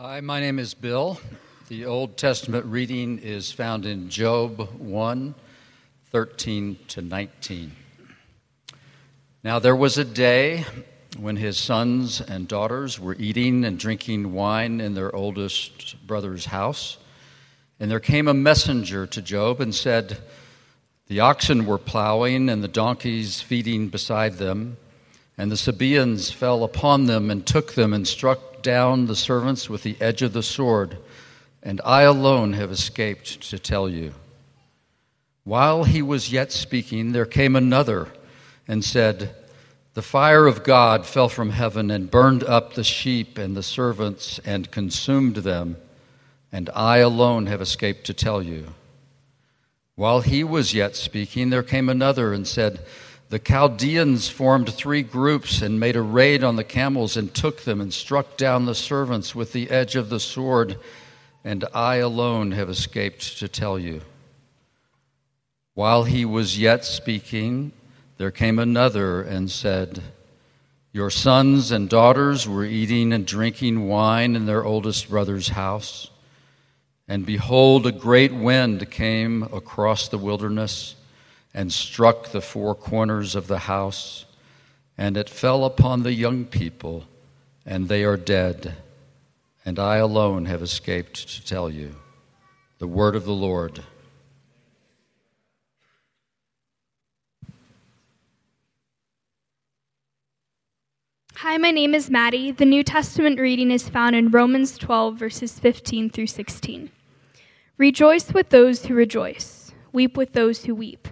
Hi, my name is Bill. The Old Testament reading is found in Job 1 13 to 19. Now, there was a day when his sons and daughters were eating and drinking wine in their oldest brother's house. And there came a messenger to Job and said, The oxen were plowing and the donkeys feeding beside them, and the Sabaeans fell upon them and took them and struck down the servants with the edge of the sword, and I alone have escaped to tell you. While he was yet speaking, there came another and said, The fire of God fell from heaven and burned up the sheep and the servants and consumed them, and I alone have escaped to tell you. While he was yet speaking, there came another and said, the Chaldeans formed three groups and made a raid on the camels and took them and struck down the servants with the edge of the sword, and I alone have escaped to tell you. While he was yet speaking, there came another and said, Your sons and daughters were eating and drinking wine in their oldest brother's house. And behold, a great wind came across the wilderness and struck the four corners of the house, and it fell upon the young people, and they are dead. And I alone have escaped to tell you the word of the Lord. Hi, my name is Maddie. The New Testament reading is found in Romans 12, verses 15 through 16. Rejoice with those who rejoice, weep with those who weep.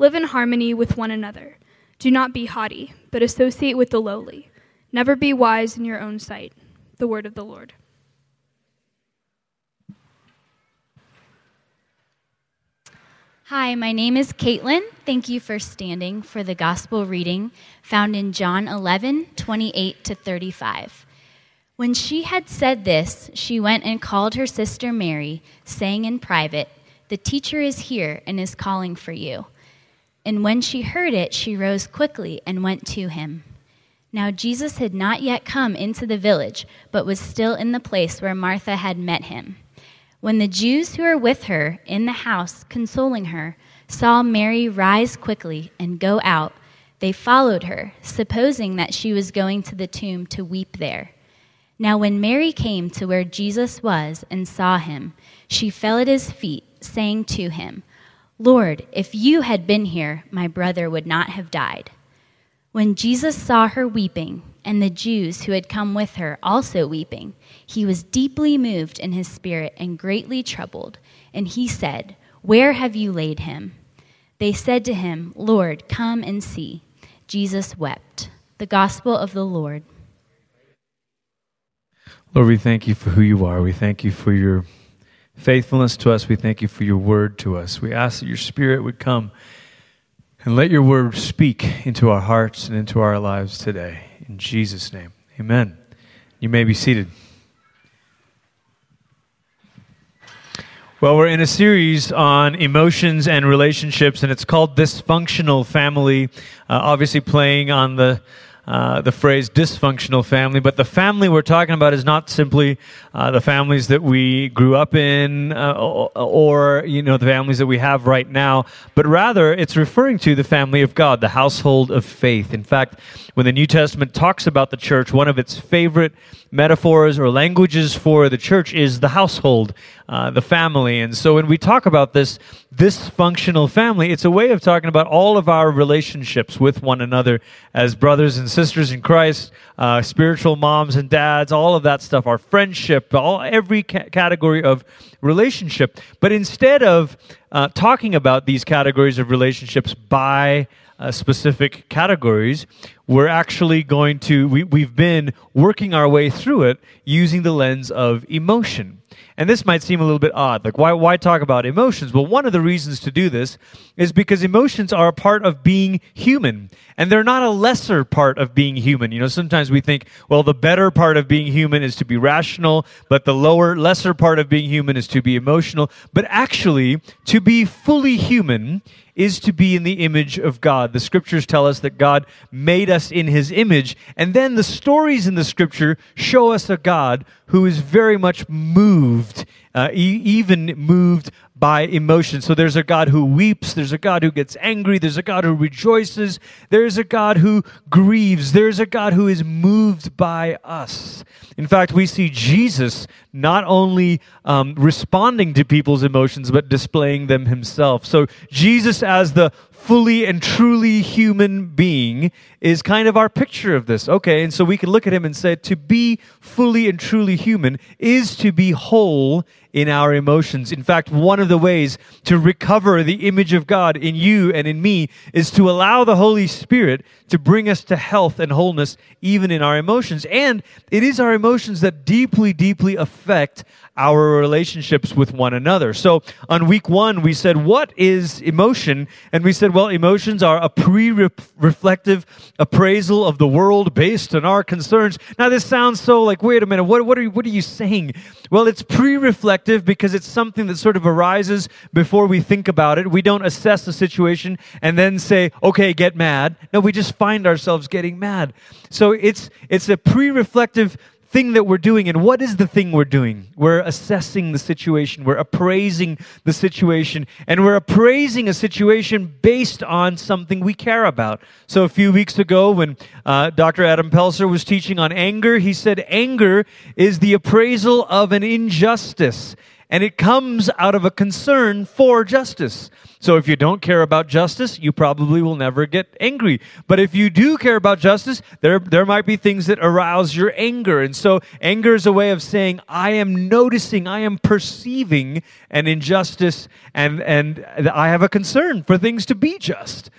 Live in harmony with one another. Do not be haughty, but associate with the lowly. Never be wise in your own sight. The word of the Lord. Hi, my name is Caitlin. Thank you for standing for the gospel reading found in John 11, 28 to 35. When she had said this, she went and called her sister Mary, saying in private, The teacher is here and is calling for you. And when she heard it, she rose quickly and went to him. Now Jesus had not yet come into the village, but was still in the place where Martha had met him. When the Jews who were with her in the house, consoling her, saw Mary rise quickly and go out, they followed her, supposing that she was going to the tomb to weep there. Now, when Mary came to where Jesus was and saw him, she fell at his feet, saying to him, Lord, if you had been here, my brother would not have died. When Jesus saw her weeping, and the Jews who had come with her also weeping, he was deeply moved in his spirit and greatly troubled. And he said, Where have you laid him? They said to him, Lord, come and see. Jesus wept. The gospel of the Lord. Lord, we thank you for who you are. We thank you for your faithfulness to us. We thank you for your word to us. We ask that your spirit would come and let your word speak into our hearts and into our lives today. In Jesus' name, amen. You may be seated. Well, we're in a series on emotions and relationships, and it's called Dysfunctional Family, uh, obviously playing on the uh, the phrase dysfunctional family, but the family we're talking about is not simply uh, the families that we grew up in uh, or, you know, the families that we have right now, but rather it's referring to the family of God, the household of faith. In fact, when the New Testament talks about the church, one of its favorite metaphors or languages for the church is the household, uh, the family. And so when we talk about this dysfunctional family, it's a way of talking about all of our relationships with one another as brothers and sisters in Christ, uh, spiritual moms and dads, all of that stuff, our friendship, all every ca- category of relationship. But instead of uh, talking about these categories of relationships by uh, specific categories, we're actually going to, we, we've been working our way through it using the lens of emotion. And this might seem a little bit odd. Like, why, why talk about emotions? Well, one of the reasons to do this is because emotions are a part of being human. And they're not a lesser part of being human. You know, sometimes we think, well, the better part of being human is to be rational, but the lower, lesser part of being human is to be emotional. But actually, to be fully human is to be in the image of God. The scriptures tell us that God made us in his image. And then the stories in the scripture show us a God who is very much moved, uh, e- even moved by emotion. So there's a God who weeps, there's a God who gets angry, there's a God who rejoices, there's a God who grieves, there's a God who is moved by us. In fact, we see Jesus not only um, responding to people's emotions, but displaying them himself. So Jesus, as the fully and truly human being is kind of our picture of this. Okay, and so we can look at him and say, to be fully and truly human is to be whole in our emotions. In fact, one of the ways to recover the image of God in you and in me is to allow the Holy Spirit to bring us to health and wholeness even in our emotions. And it is our emotions that deeply, deeply affect our relationships with one another. So on week one, we said, What is emotion? And we said, Well, emotions are a pre reflective appraisal of the world based on our concerns. Now, this sounds so like, wait a minute, what, what, are, what are you saying? Well, it's pre reflective because it's something that sort of arises before we think about it. We don't assess the situation and then say, Okay, get mad. No, we just find ourselves getting mad. So it's, it's a pre reflective thing that we're doing. And what is the thing we're doing? We're assessing the situation, we're appraising the situation, and we're appraising a situation based on something we care about. So a few weeks ago, when uh, Dr. Adam Pelser was teaching on anger, he said anger is the appraisal of an injustice and it comes out of a concern for justice. So if you don't care about justice, you probably will never get angry. But if you do care about justice, there, there might be things that arouse your anger. And so anger is a way of saying, I am noticing, I am perceiving an injustice, and, and I have a concern for things to be just.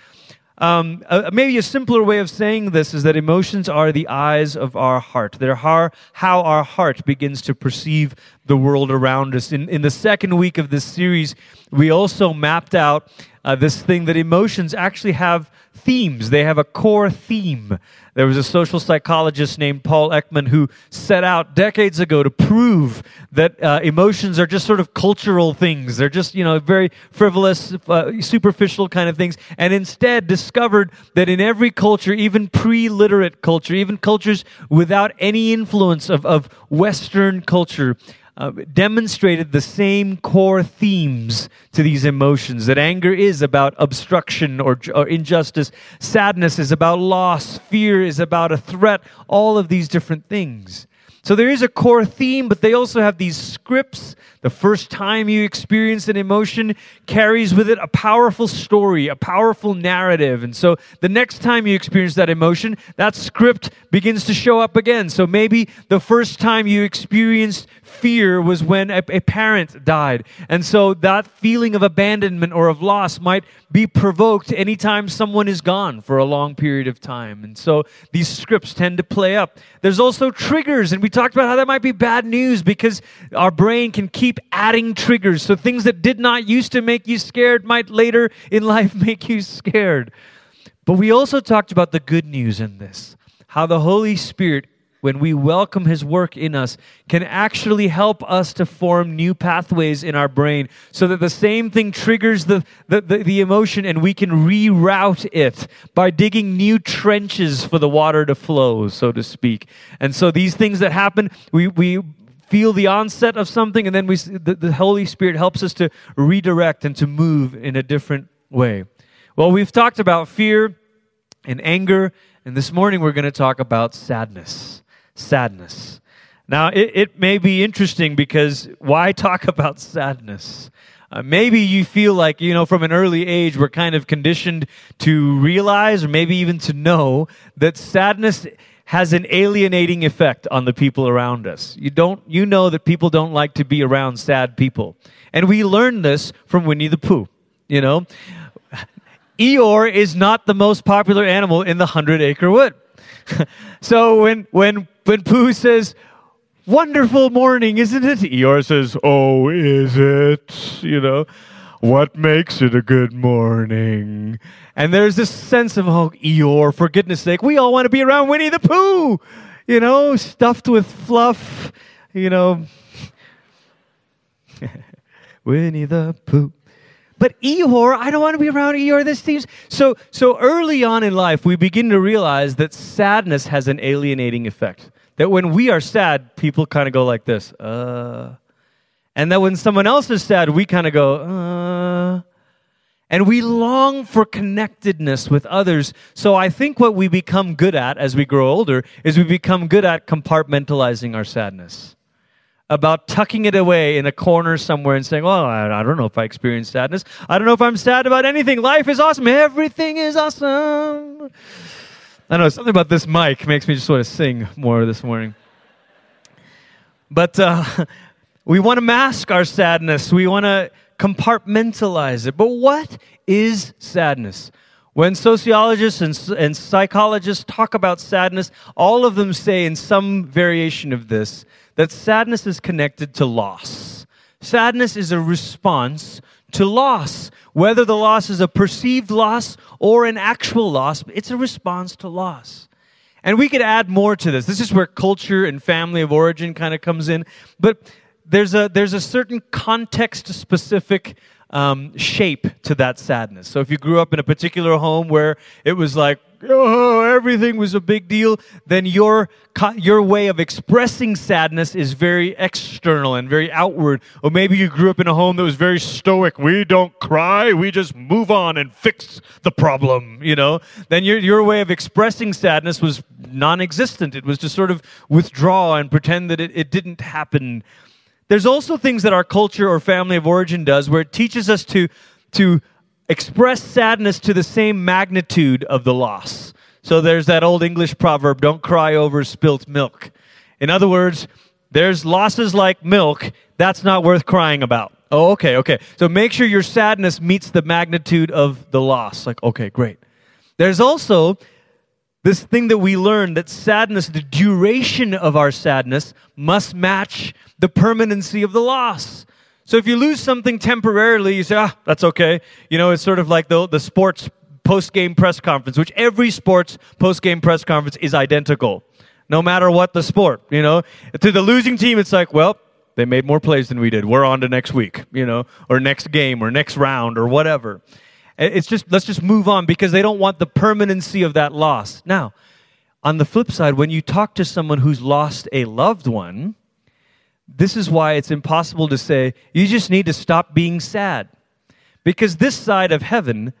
Um, uh, maybe a simpler way of saying this is that emotions are the eyes of our heart. They're how, how our heart begins to perceive the world around us. In, in the second week of this series, we also mapped out uh, this thing that emotions actually have themes. They have a core theme. There was a social psychologist named Paul Ekman who set out decades ago to prove that uh, emotions are just sort of cultural things. They're just, you know, very frivolous, uh, superficial kind of things. And instead discovered that in every culture, even pre literate culture, even cultures without any influence of, of Western culture, uh, demonstrated the same core themes to these emotions that anger is about obstruction or, or injustice, sadness is about loss, fear is about a threat, all of these different things. So there is a core theme, but they also have these scripts. The first time you experience an emotion carries with it a powerful story, a powerful narrative. And so the next time you experience that emotion, that script begins to show up again. So maybe the first time you experienced fear was when a, a, parent died. And so that feeling of abandonment or of loss might be provoked anytime someone is gone for a long period of time. And so these scripts tend to play up. There's also triggers, and we talked about how that might be bad news because our brain can keep adding triggers. So things that did not used to make you scared might later in life make you scared. But we also talked about the good news in this how the Holy Spirit when we welcome His work in us, can actually help us to form new pathways in our brain so that the same thing triggers the, the, the, the, emotion and we can reroute it by digging new trenches for the water to flow, so to speak. And so these things that happen, we, we feel the onset of something and then we, the, the Holy Spirit helps us to redirect and to move in a different way. Well, we've talked about fear and anger, and this morning we're going to talk about sadness sadness. Now, it, it may be interesting because why talk about sadness? Uh, maybe you feel like, you know, from an early age, we're kind of conditioned to realize or maybe even to know that sadness has an alienating effect on the people around us. You don't, you know that people don't like to be around sad people. And we learn this from Winnie the Pooh, you know. Eeyore is not the most popular animal in the Hundred Acre Wood. so when, when when Pooh says, Wonderful morning, isn't it? Eeyore says, Oh, is it? You know, what makes it a good morning? And there's this sense of, Oh, Eeyore, for goodness sake, we all want to be around Winnie the Pooh, you know, stuffed with fluff, you know. Winnie the Pooh. but Eeyore, I don't want to be around Eeyore. This seems so. So early on in life, we begin to realize that sadness has an alienating effect. That when we are sad, people kind of go like this, uh, and that when someone else is sad, we kind of go, uh, and we long for connectedness with others. So I think what we become good at as we grow older is we become good at compartmentalizing our sadness. About tucking it away in a corner somewhere and saying, Well, I, I don't know if I experience sadness. I don't know if I'm sad about anything. Life is awesome. Everything is awesome. I know something about this mic makes me just want to sing more this morning. But uh, we want to mask our sadness. We want to compartmentalize it. But what is sadness? When sociologists and, and, psychologists talk about sadness, all of them say in some variation of this that sadness is connected to loss. Sadness is a response to loss. Whether the loss is a perceived loss or an actual loss, it's a response to loss. And we could add more to this. This is where culture and family of origin kind of comes in. But there's a, there's a certain context specific um, shape to that sadness. So if you grew up in a particular home where it was like, oh, everything was a big deal, then your, your way of expressing sadness is very external and very outward. Or maybe you grew up in a home that was very stoic. We don't cry, we just move on and fix the problem, you know? Then your, your way of expressing sadness was non existent. It was to sort of withdraw and pretend that it, it didn't happen. There's also things that our culture or family of origin does where it teaches us to, to express sadness to the same magnitude of the loss. So there's that old English proverb don't cry over spilt milk. In other words, there's losses like milk, that's not worth crying about. Oh, okay, okay. So make sure your sadness meets the magnitude of the loss. Like, okay, great. There's also this thing that we learn that sadness, the duration of our sadness, must match the permanency of the loss. So if you lose something temporarily, you say, ah, that's okay. You know, it's sort of like the, the sports post game press conference, which every sports post game press conference is identical, no matter what the sport. You know, to the losing team, it's like, well, they made more plays than we did. We're on to next week, you know, or next game or next round or whatever. Eh, it's just, let's just move on because they don't want the permanency of that loss. Now, on the flip side, when you talk to someone who's lost a loved one, this is why it's impossible to say, you just need to stop being sad. Because this side of heaven,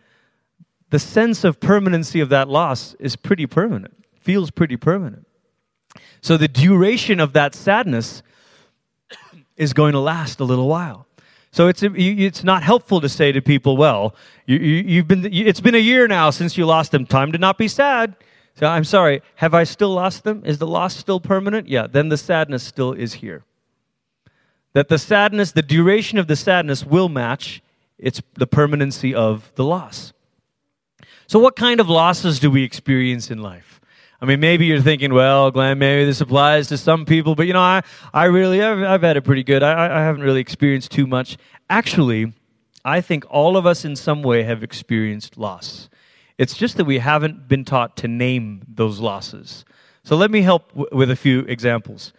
the sense of permanency of that loss is pretty permanent, feels pretty permanent. So the duration of that sadness is going to last a little while. So it's, it's not helpful to say to people, well, you, you, have been, it's been a year now since you lost them. Time to not be sad. So I'm sorry, have I still lost them? Is the loss still permanent? Yeah, then the sadness still is here. That the sadness, the duration of the sadness will match its, the permanency of the loss. So, what kind of losses do we experience in life? I mean, maybe you're thinking, well, Glenn, maybe this applies to some people, but you know, I, I really, I've, I've had it pretty good. I, I haven't really experienced too much. Actually, I think all of us in some way have experienced loss. It's just that we haven't been taught to name those losses. So let me help w- with a few examples.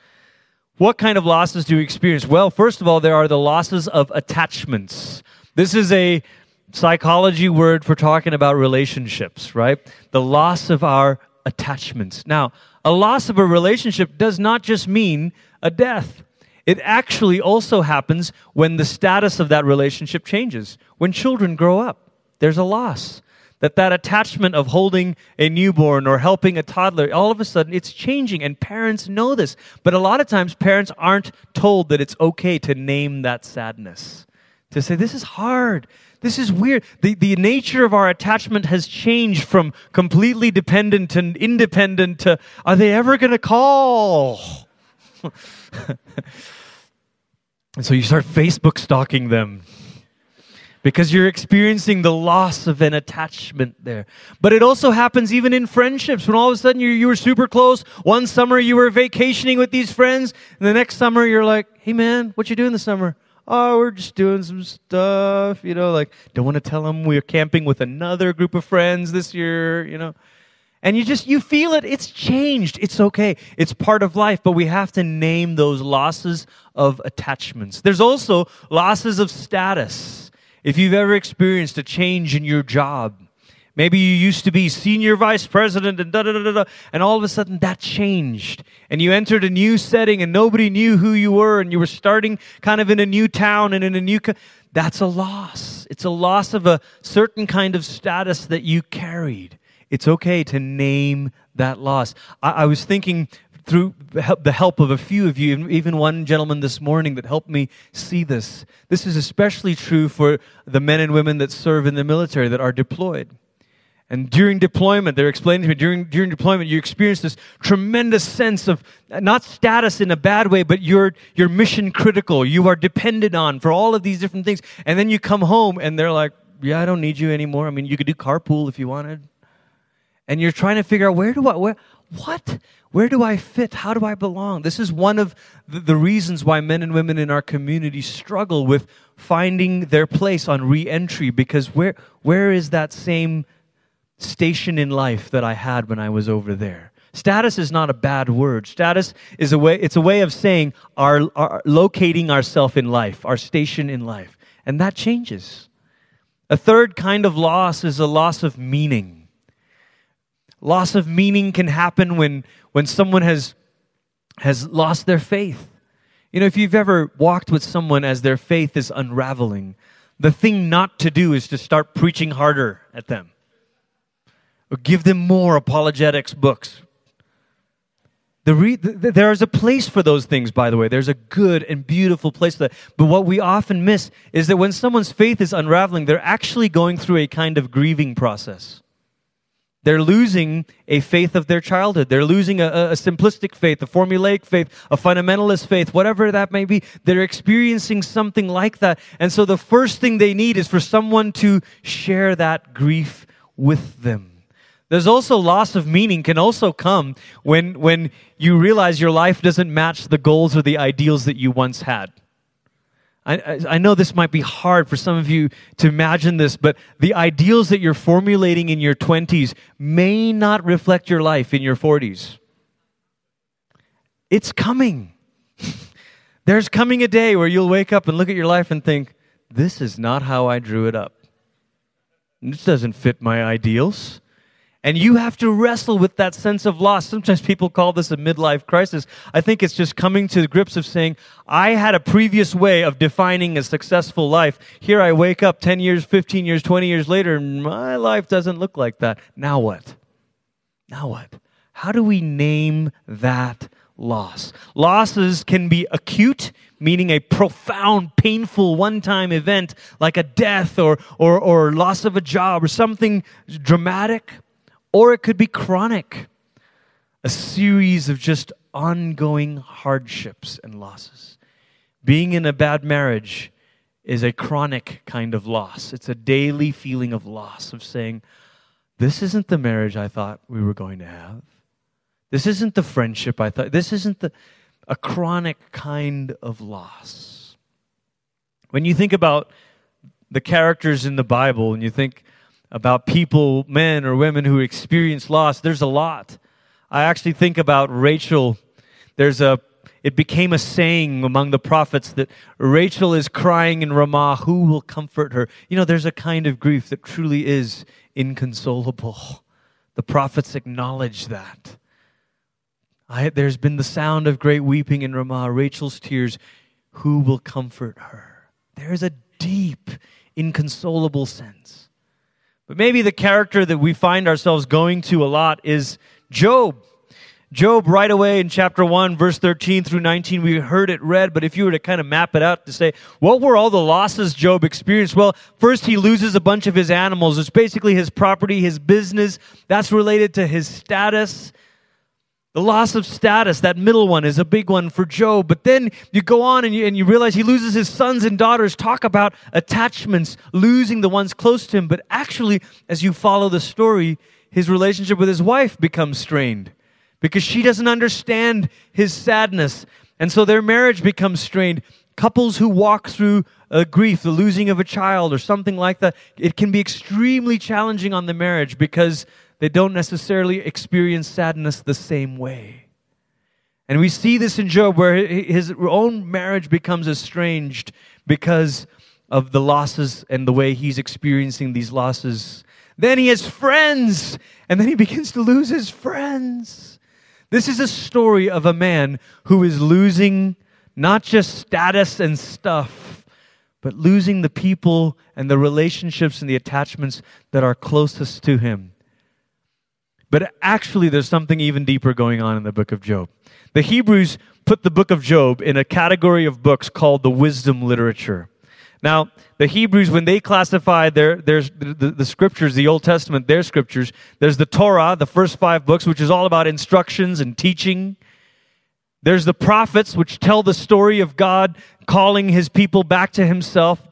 What kind of losses do we experience? Well, first of all, there are the losses of attachments. This is a psychology word for talking about relationships, right? The loss of our attachments. Now, a loss of a relationship does not just mean a death. It actually also happens when the status of that relationship changes. When children grow up, there's a loss. That that attachment of holding a newborn or helping a toddler, all of a sudden it's changing and parents know this. But a lot of times parents aren't told that it's okay to name that sadness. To say, this is hard. This is weird. The, the nature of our attachment has changed from completely dependent and independent to, are they ever going to call? and so you start Facebook stalking them because you're experiencing the loss of an attachment there. But it also happens even in friendships when all of a sudden you, you were super close. One summer you were vacationing with these friends, and the next summer you're like, hey man, what you doing this summer? Oh, we're just doing some stuff, you know, like, don't want to tell them we're camping with another group of friends this year, you know. And you just, you feel it. It's changed. It's okay. It's part of life, but we have to name those losses of attachments. There's also losses of status. If you've ever experienced a change in your job, maybe you used to be senior vice president and da da da da, and all of a sudden that changed, and you entered a new setting and nobody knew who you were, and you were starting kind of in a new town and in a new. Co- that's a loss. It's a loss of a certain kind of status that you carried. It's okay to name that loss. I, I was thinking through the help of a few of you, even one gentleman this morning that helped me see this. This is especially true for the men and women that serve in the military that are deployed. And during deployment, they're explaining to me, during, during deployment, you experience this tremendous sense of not status in a bad way, but you're, you're mission critical. You are dependent on for all of these different things. And then you come home and they're like, yeah, I don't need you anymore. I mean, you could do carpool if you wanted. And you're trying to figure out where do I, where, what? Where do I fit? How do I belong? This is one of the, the reasons why men and women in our community struggle with finding their place on reentry because where, where is that same station in life that I had when I was over there. Status is not a bad word. Status is a way, it's a way of saying our, our locating ourselves in life, our station in life. And that changes. A third kind of loss is a loss of meaning. Loss of meaning can happen when, when someone has, has lost their faith. You know, if you've ever walked with someone as their faith is unraveling, the thing not to do is to start preaching harder at them or give them more apologetics books. The re- the, there is a place for those things, by the way. There's a good and beautiful place for that. But what we often miss is that when someone's faith is unraveling, they're actually going through a kind of grieving process. They're losing a faith of their childhood. They're losing a, a, simplistic faith, a formulaic faith, a fundamentalist faith, whatever that may be. They're experiencing something like that. And so the first thing they need is for someone to share that grief with them. There's also loss of meaning can also come when, when you realize your life doesn't match the goals or the ideals that you once had. I, I know this might be hard for some of you to imagine this, but the ideals that you're formulating in your 20s may not reflect your life in your 40s. It's coming. There's coming a day where you'll wake up and look at your life and think, this is not how I drew it up. This doesn't fit my ideals. And you have to wrestle with that sense of loss. Sometimes people call this a midlife crisis. I think it's just coming to the grips of saying, I had a previous way of defining a successful life. Here I wake up 10 years, 15 years, 20 years later, and my life doesn't look like that. Now what? Now what? How do we name that loss? Losses can be acute, meaning a profound, painful, one time event like a death or, or, or loss of a job or something dramatic or it could be chronic, a series of just ongoing hardships and losses. Being in a bad marriage is a chronic kind of loss. It's a daily feeling of loss, of saying, This isn't the marriage I thought we were going to have. This isn't the friendship I thought. This isn't the, a chronic kind of loss. When you think about the characters in the Bible and you think about people, men or women who experience loss, there's a lot. I actually think about Rachel. There's a it became a saying among the prophets that Rachel is crying in Ramah, who will comfort her? You know, there's a kind of grief that truly is inconsolable. The prophets acknowledge that. I, there's been the sound of great weeping in Ramah, Rachel's tears. Who will comfort her? There's a deep, inconsolable sense. But maybe the character that we find ourselves going to a lot is Job. Job, right away in chapter 1, verse 13 through 19, we heard it read, but if you were to kind of map it out to say, what were all the losses Job experienced? Well, first he loses a bunch of his animals. It's basically his property, his business. That's related to his status. The loss of status, that middle one, is a big one for Job. But then you go on and you, and you realize he loses his sons and daughters. Talk about attachments, losing the ones close to him. But actually, as you follow the story, his relationship with his wife becomes strained because she doesn't understand his sadness. And so their marriage becomes strained. Couples who walk through a grief, the losing of a child or something like that, it can be extremely challenging on the marriage because they don't necessarily experience sadness the same way. And we see this in Job where his own marriage becomes estranged because of the losses and the way he's experiencing these losses. Then he has friends, and then he begins to lose his friends. This is a story of a man who is losing not just status and stuff, but losing the people and the relationships and the attachments that are closest to him. But actually, there's something even deeper going on in the book of Job. The Hebrews put the book of Job in a category of books called the wisdom literature. Now, the Hebrews, when they classified their, their the, the, scriptures, the Old Testament, their scriptures, there's the Torah, the first five books, which is all about instructions and teaching. There's the prophets, which tell the story of God calling his people back to himself.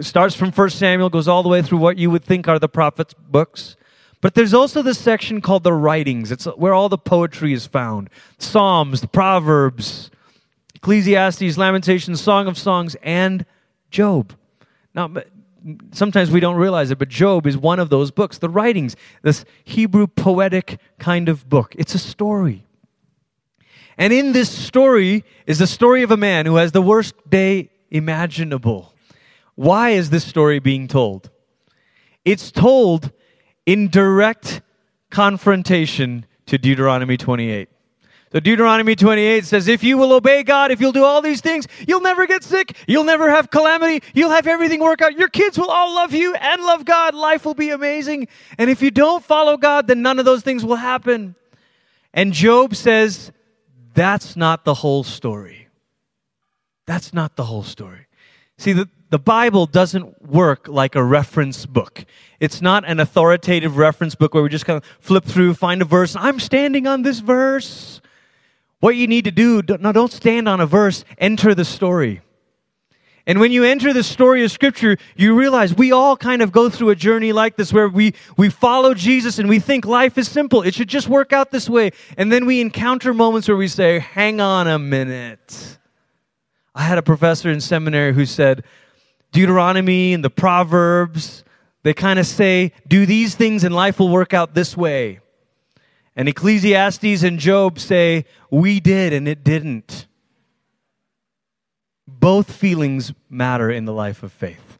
Starts from 1 Samuel, goes all the way through what you would think are the prophets' books. But there's also this section called the writings. It's where all the poetry is found Psalms, the Proverbs, Ecclesiastes, Lamentations, Song of Songs, and Job. Now, sometimes we don't realize it, but Job is one of those books, the writings, this Hebrew poetic kind of book. It's a story. And in this story is the story of a man who has the worst day imaginable. Why is this story being told? It's told in direct confrontation to Deuteronomy 28. So Deuteronomy 28 says, if you will obey God, if you'll do all these things, you'll never get sick. You'll never have calamity. You'll have everything work out. Your kids will all love you and love God. Life will be amazing. And if you don't follow God, then none of those things will happen. And Job says, that's not the whole story. That's not the whole story. See, the, the Bible doesn't work like a reference book. It's not an authoritative reference book where we just kind of flip through, find a verse. I'm standing on this verse. What you need to do, no, don't stand on a verse, enter the story. And when you enter the story of Scripture, you realize we all kind of go through a journey like this where we, we follow Jesus and we think life is simple. It should just work out this way. And then we encounter moments where we say, hang on a minute. I had a professor in seminary who said, Deuteronomy and the Proverbs, they kind of say, do these things and life will work out this way. And Ecclesiastes and Job say, we did and it didn't. Both feelings matter in the life of faith.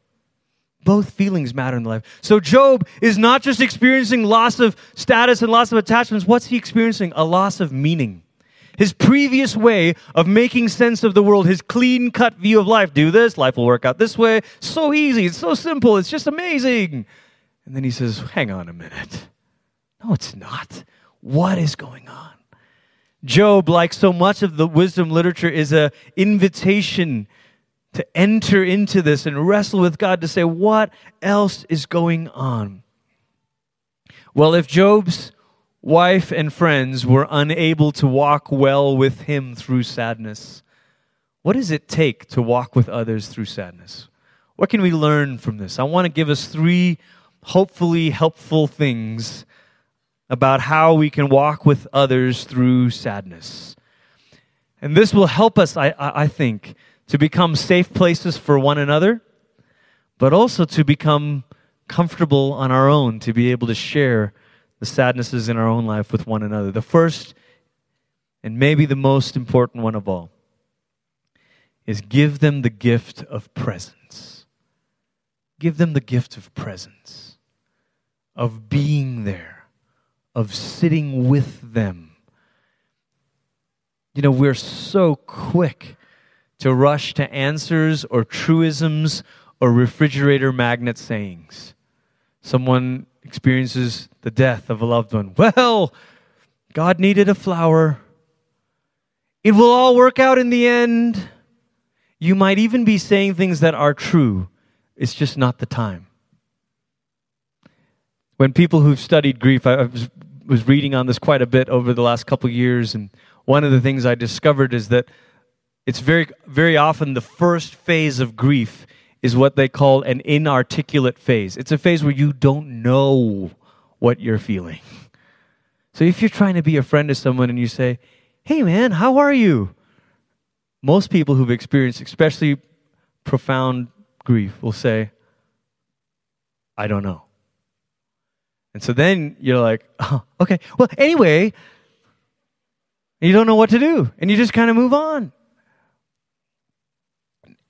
Both feelings matter in the life. So Job is not just experiencing loss of status and loss of attachments. What's he experiencing? A loss of meaning. His previous way of making sense of the world, his clean cut view of life do this, life will work out this way. So easy, it's so simple, it's just amazing. And then he says, Hang on a minute. No, it's not. What is going on? Job, like so much of the wisdom literature, is an invitation to enter into this and wrestle with God to say, What else is going on? Well, if Job's wife and friends were unable to walk well with him through sadness. What does it take to walk with others through sadness? What can we learn from this? I want to give us three hopefully helpful things about how we can walk with others through sadness. And this will help us, I, I think, to become safe places for one another, but also to become comfortable on our own, to be able to share the sadnesses in our own life with one another. The first, and maybe the most important one of all, is give them the gift of presence. Give them the gift of presence, of being there, of sitting with them. You know, we're so quick to rush to answers or truisms or refrigerator magnet sayings. Someone experiences the death of a loved one. Well, God needed a flower. It will all work out in the end. You might even be saying things that are true. It's just not the time. When people who've studied grief, I was, was reading on this quite a bit over the last couple years, and one of the things I discovered is that it's very, very often the first phase of grief is what they call an inarticulate phase. It's a phase where you don't know what you're feeling. So if you're trying to be a friend to someone and you say, hey man, how are you? Most people who've experienced especially profound grief will say, I don't know. And so then you're like, oh, okay, well, anyway, you don't know what to do. And you just kind of move on.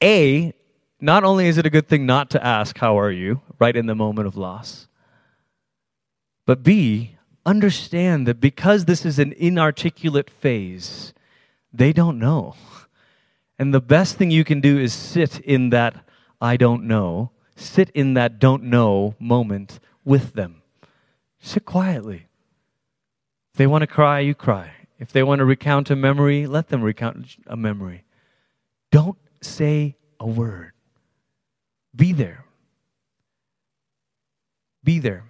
A, not only is it a good thing not to ask, How are you? right in the moment of loss, but B, understand that because this is an inarticulate phase, they don't know. And the best thing you can do is sit in that I don't know, sit in that don't know moment with them. Sit quietly. If they want to cry, you cry. If they want to recount a memory, let them recount a memory. Don't say a word. Be there. Be there.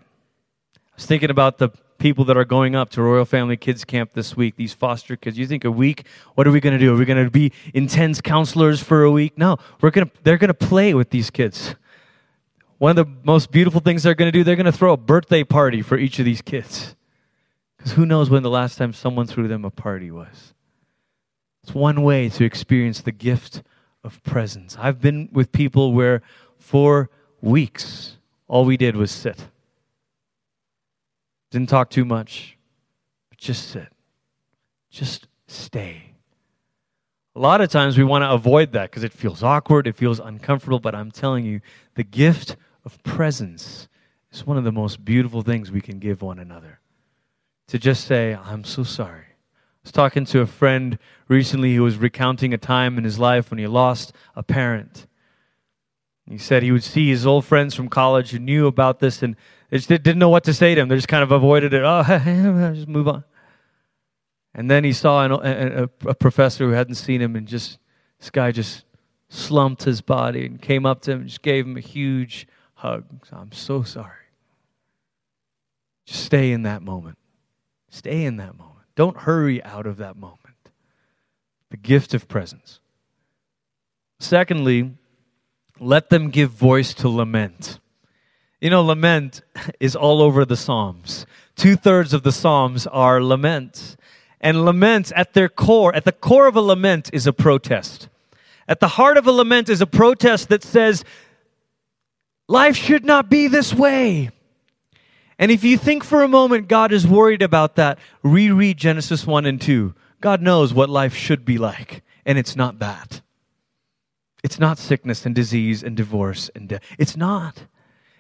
I was thinking about the people that are going up to Royal Family Kids Camp this week, these foster kids. You think a week, what are we going to do? Are we going to be intense counselors for a week? No, we're going to, they're going to play with these kids. One of the most beautiful things they're going to do, they're going to throw a birthday party for each of these kids. Because who knows when the last time someone threw them a party was. It's one way to experience the gift of presence. I've been with people where for weeks, all we did was sit. Didn't talk too much, but just sit. Just stay. A lot of times we want to avoid that because it feels awkward, it feels uncomfortable, but I'm telling you, the gift of presence is one of the most beautiful things we can give one another. To just say, I'm so sorry. I was talking to a friend recently who was recounting a time in his life when he lost a parent. He said he would see his old friends from college who knew about this and they just didn't know what to say to him. They just kind of avoided it. Oh, just move on. And then he saw an, a, a, professor who hadn't seen him, and just this guy just slumped his body and came up to him and just gave him a huge hug. I'm so sorry. Just stay in that moment. Stay in that moment. Don't hurry out of that moment. The gift of presence. Secondly, let them give voice to lament. You know, lament is all over the Psalms. Two thirds of the Psalms are laments. And laments, at their core, at the core of a lament, is a protest. At the heart of a lament is a protest that says, life should not be this way. And if you think for a moment God is worried about that, reread Genesis 1 and 2. God knows what life should be like, and it's not that. It's not sickness and disease and divorce and death. It's not.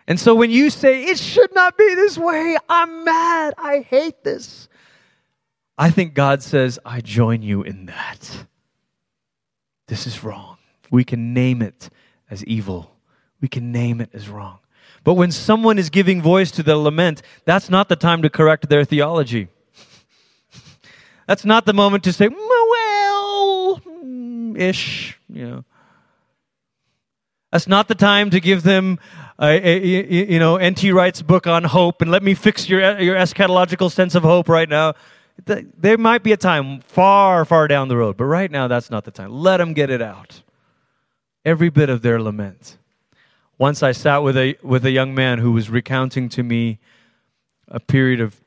And so when you say, it should not be this way, I'm mad, I hate this, I think God says, I join you in that. This is wrong. We can name it as evil, we can name it as wrong. But when someone is giving voice to the lament, that's not the time to correct their theology. That's not the moment to say, well, mm, ish, you know. That's not the time to give them, a, you know, N.T. Wright's book on hope and let me fix your, your eschatological sense of hope right now. There might be a time far, far down the road, but right now that's not the time. Let them get it out. Every bit of their lament. Once I sat with a, with a young man who was recounting to me a period of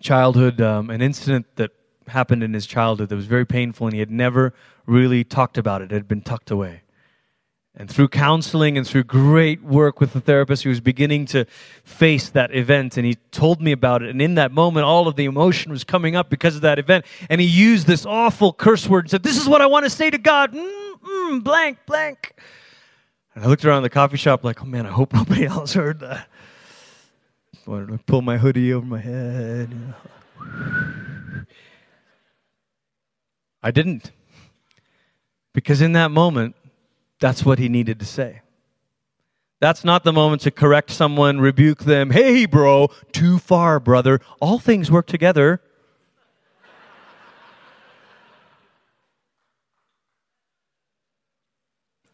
childhood, um, an incident that happened in his childhood that was very painful, and he had never really talked about it. It had been tucked away. And through counseling and through great work with the therapist, he was beginning to face that event. And he told me about it. And in that moment, all of the emotion was coming up because of that event. And he used this awful curse word and said, This is what I want to say to God. Mm-mm, blank, blank. And I looked around the coffee shop like, Oh man, I hope nobody else heard that. I wanted to pull my hoodie over my head. I didn't. Because in that moment, that's what he needed to say. That's not the moment to correct someone, rebuke them. Hey, bro, too far, brother. All things work together.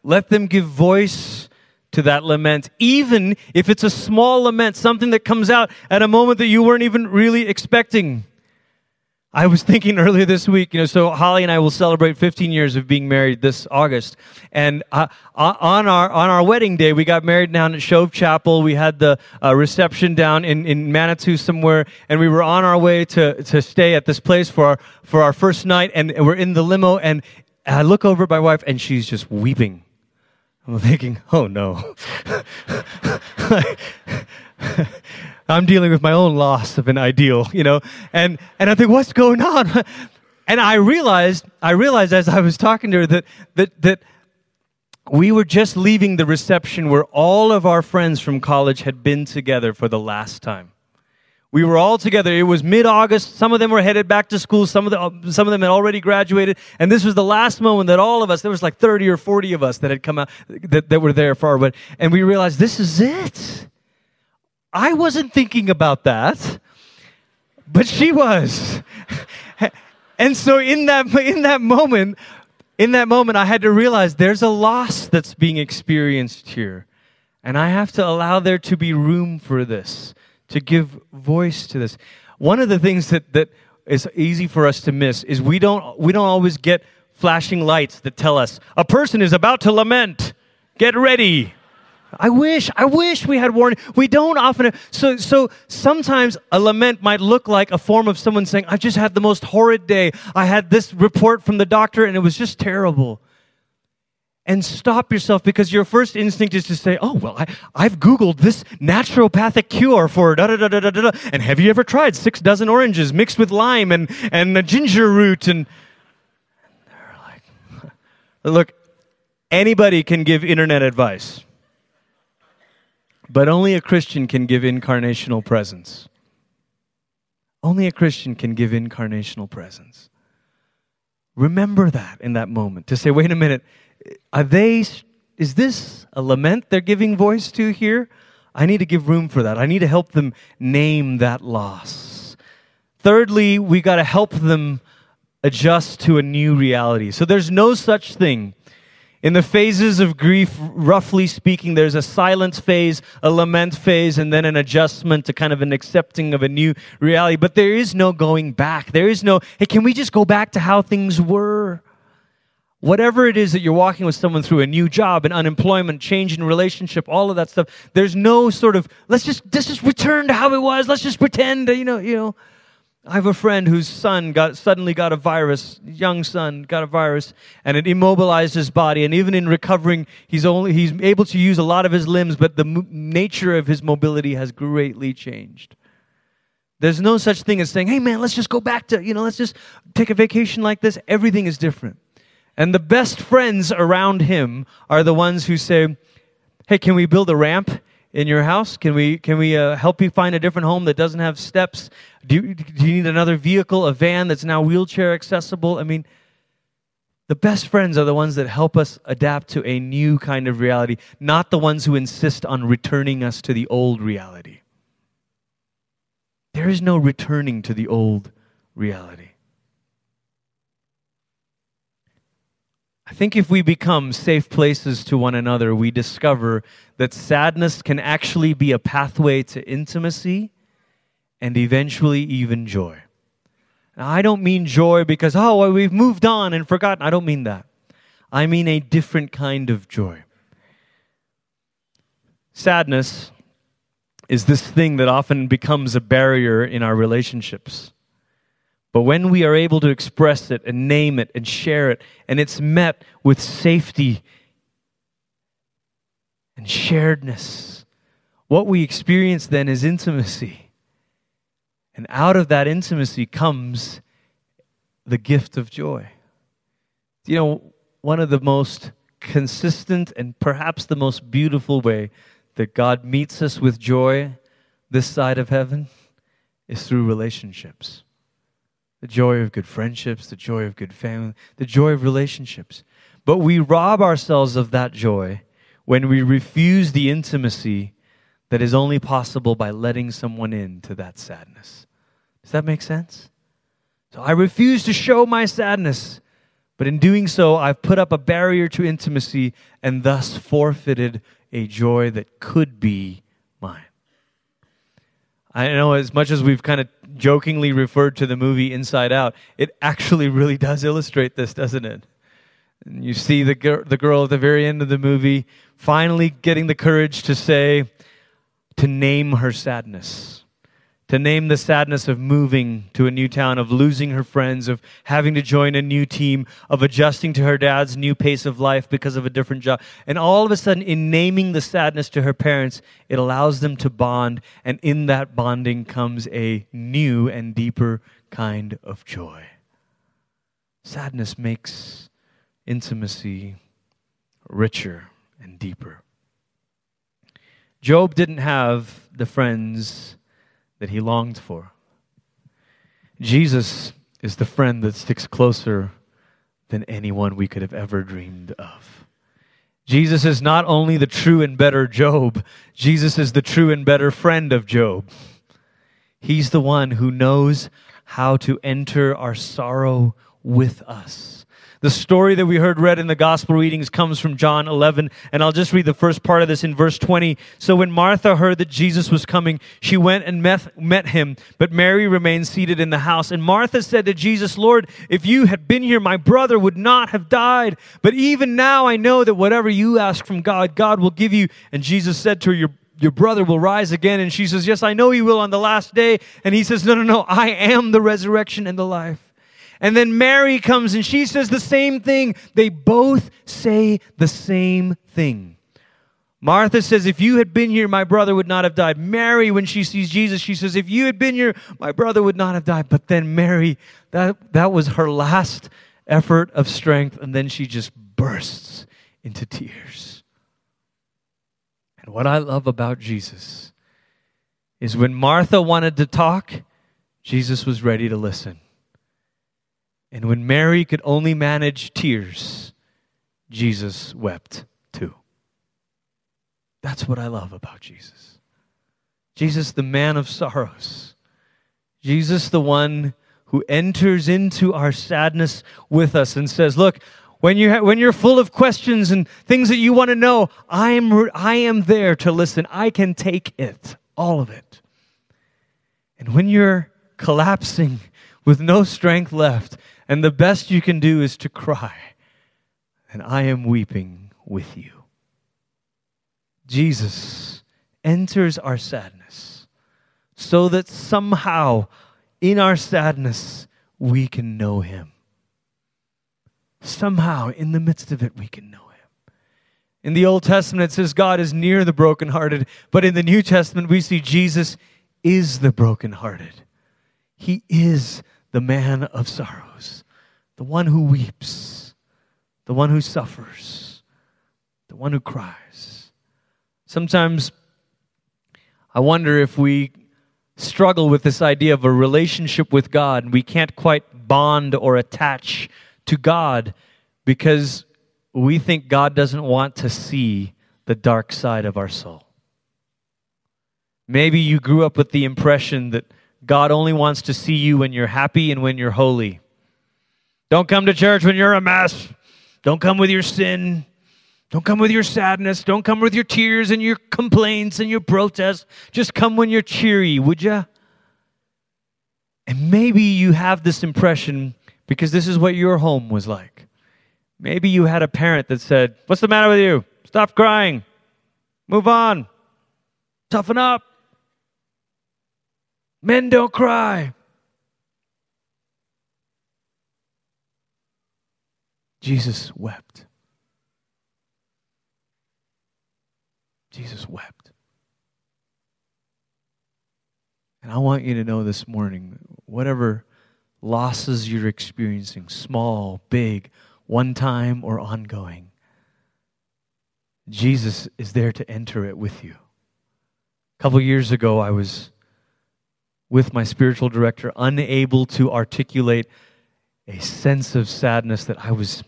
Let them give voice to that lament, even if it's a small lament, something that comes out at a moment that you weren't even really expecting. I was thinking earlier this week, you know, so Holly and I will celebrate 15 years of being married this August. And uh, on our on our wedding day, we got married down at Shove Chapel. We had the uh, reception down in, in Manitou somewhere, and we were on our way to, to stay at this place for our for our first night. And, and we're in the limo, and I look over at my wife, and she's just weeping. I'm thinking, oh no. I'm dealing with my own loss of an ideal, you know, and, and I think, what's going on? And I realized, I realized as I was talking to her that, that, that we were just leaving the reception where all of our friends from college had been together for the last time. We were all together. It was mid-August. Some of them were headed back to school. Some of, the, some of them had already graduated. And this was the last moment that all of us, there was like 30 or 40 of us that had come out, that, that were there for our wedding. And we realized this is it. I wasn't thinking about that, but she was. and so in that, in that moment, in that moment, I had to realize there's a loss that's being experienced here. And I have to allow there to be room for this to give voice to this. One of the things that, that is easy for us to miss is we don't, we don't always get flashing lights that tell us a person is about to lament. Get ready. I wish, I wish we had warning. We don't often. So, so sometimes a lament might look like a form of someone saying, I just had the most horrid day. I had this report from the doctor and it was just terrible and stop yourself because your first instinct is to say, oh, well, I, I've Googled this naturopathic cure for da da da da da da. And have you ever tried six dozen oranges mixed with lime and, and ginger root? And they're like, look, anybody can give internet advice, but only a Christian can give incarnational presence. Only a Christian can give incarnational presence. Remember that in that moment to say, wait a minute are they, is this a lament they're giving voice to here? I need to give room for that. I need to help them name that loss. Thirdly, we got to help them adjust to a new reality. So there's no such thing. In the phases of grief, roughly speaking, there's a silence phase, a lament phase, and then an adjustment to kind of an accepting of a new reality. But there is no going back. There is no, hey, can we just go back to how things were? whatever it is that you're walking with someone through a new job, an unemployment, change in relationship, all of that stuff. There's no sort of let's just let's just return to how it was. Let's just pretend, you know, you know. I have a friend whose son got suddenly got a virus, young son got a virus, and it immobilized his body. And even in recovering, he's only he's able to use a lot of his limbs, but the m- nature of his mobility has greatly changed. There's no such thing as saying, "Hey, man, let's just go back to you know, let's just take a vacation like this." Everything is different. And the best friends around him are the ones who say, Hey, can we build a ramp in your house? Can we, can we uh, help you find a different home that doesn't have steps? Do you, do you need another vehicle, a van that's now wheelchair accessible? I mean, the best friends are the ones that help us adapt to a new kind of reality, not the ones who insist on returning us to the old reality. There is no returning to the old reality. I think if we become safe places to one another, we discover that sadness can actually be a pathway to intimacy and eventually even joy. Now, I don't mean joy because, oh, well, we've moved on and forgotten. I don't mean that. I mean a different kind of joy. Sadness is this thing that often becomes a barrier in our relationships. But when we are able to express it and name it and share it, and it's met with safety and sharedness, what we experience then is intimacy. And out of that intimacy comes the gift of joy. You know, one of the most consistent and perhaps the most beautiful way that God meets us with joy this side of heaven is through relationships the joy of good friendships, the joy of good family, the joy of relationships. But we rob ourselves of that joy when we refuse the intimacy that is only possible by letting someone into that sadness. Does that make sense? So I refuse to show my sadness, but in doing so, I've put up a barrier to intimacy and thus forfeited a joy that could be mine. I know as much as we've kind of jokingly referred to the movie Inside Out, it actually really does illustrate this, doesn't it? And you see the, gir- the girl at the very end of the movie finally getting the courage to say, to name her sadness to name the sadness of moving to a new town, of losing her friends, of having to join a new team, of adjusting to her dad's new pace of life because of a different job. And all of a sudden, in naming the sadness to her parents, it allows them to bond. And in that bonding comes a new and deeper kind of joy. Sadness makes intimacy richer and deeper. Job didn't have the friends that he longed for. Jesus is the friend that sticks closer than anyone we could have ever dreamed of. Jesus is not only the true and better Job, Jesus is the true and better friend of Job. He's the one who knows how to enter our sorrow with us. The story that we heard read in the gospel readings comes from John 11, and I'll just read the first part of this in verse 20. So when Martha heard that Jesus was coming, she went and met, met him, but Mary remained seated in the house. And Martha said to Jesus, Lord, if you had been here, my brother would not have died. But even now I know that whatever you ask from God, God will give you. And Jesus said to her, Your your brother will rise again. And she says, Yes, I know he will on the last day. And he says, No, no, no, I am the resurrection and the life. And then Mary comes and she says the same thing. They both say the same thing. Martha says, If you had been here, my brother would not have died. Mary, when she sees Jesus, she says, If you had been here, my brother would not have died. But then Mary, that, that was her last effort of strength. And then she just bursts into tears. And what I love about Jesus is when Martha wanted to talk, Jesus was ready to listen. And when Mary could only manage tears, Jesus wept too. That's what I love about Jesus. Jesus, the man of sorrows. Jesus, the one who enters into our sadness with us and says, Look, when you're, when you're full of questions and things that you want to know, I am, I am there to listen. I can take it, all of it. And when you're collapsing with no strength left, and the best you can do is to cry. And I am weeping with you. Jesus enters our sadness so that somehow in our sadness we can know him. Somehow in the midst of it we can know him. In the Old Testament, it says God is near the brokenhearted, but in the New Testament, we see Jesus is the brokenhearted. He is the man of sorrows, the one who weeps, the one who suffers, the one who cries. Sometimes I wonder if we struggle with this idea of a relationship with God and we can't quite bond or attach to God because we think God doesn't want to see the dark side of our soul. Maybe you grew up with the impression that God only wants to see you when you're happy and when you're holy. Don't come to church when you're a mess. Don't come with your sin. Don't come with your sadness. Don't come with your tears and your complaints and your protests. Just come when you're cheery, would you? And maybe you have this impression because this is what your home was like. Maybe you had a parent that said, What's the matter with you? Stop crying. Move on. Toughen up. Men don't cry. Jesus wept. Jesus wept. And I want you to know this morning whatever losses you're experiencing, small, big, one time, or ongoing, Jesus is there to enter it with you. A couple years ago, I was with my spiritual director, unable to articulate a sense of sadness that I was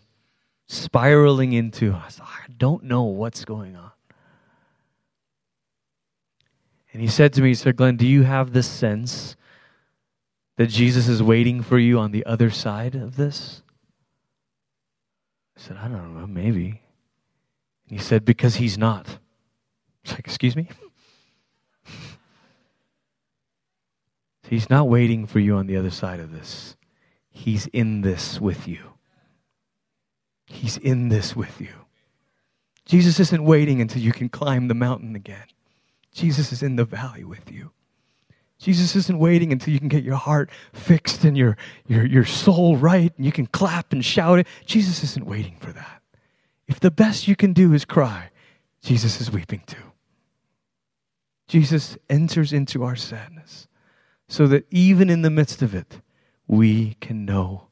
spiraling into. I, said, I don't know what's going on. And he said to me, He said, Glenn, do you have this sense that Jesus is waiting for you on the other side of this? I said, I don't know, maybe. And he said, Because he's not. I was like, Excuse me? He's not waiting for you on the other side of this. He's in this with you. He's in this with you. Jesus isn't waiting until you can climb the mountain again. Jesus is in the valley with you. Jesus isn't waiting until you can get your heart fixed and your, your, your soul right and you can clap and shout it. Jesus isn't waiting for that. If the best you can do is cry, Jesus is weeping too. Jesus enters into our sadness so that even in the midst of it, we can know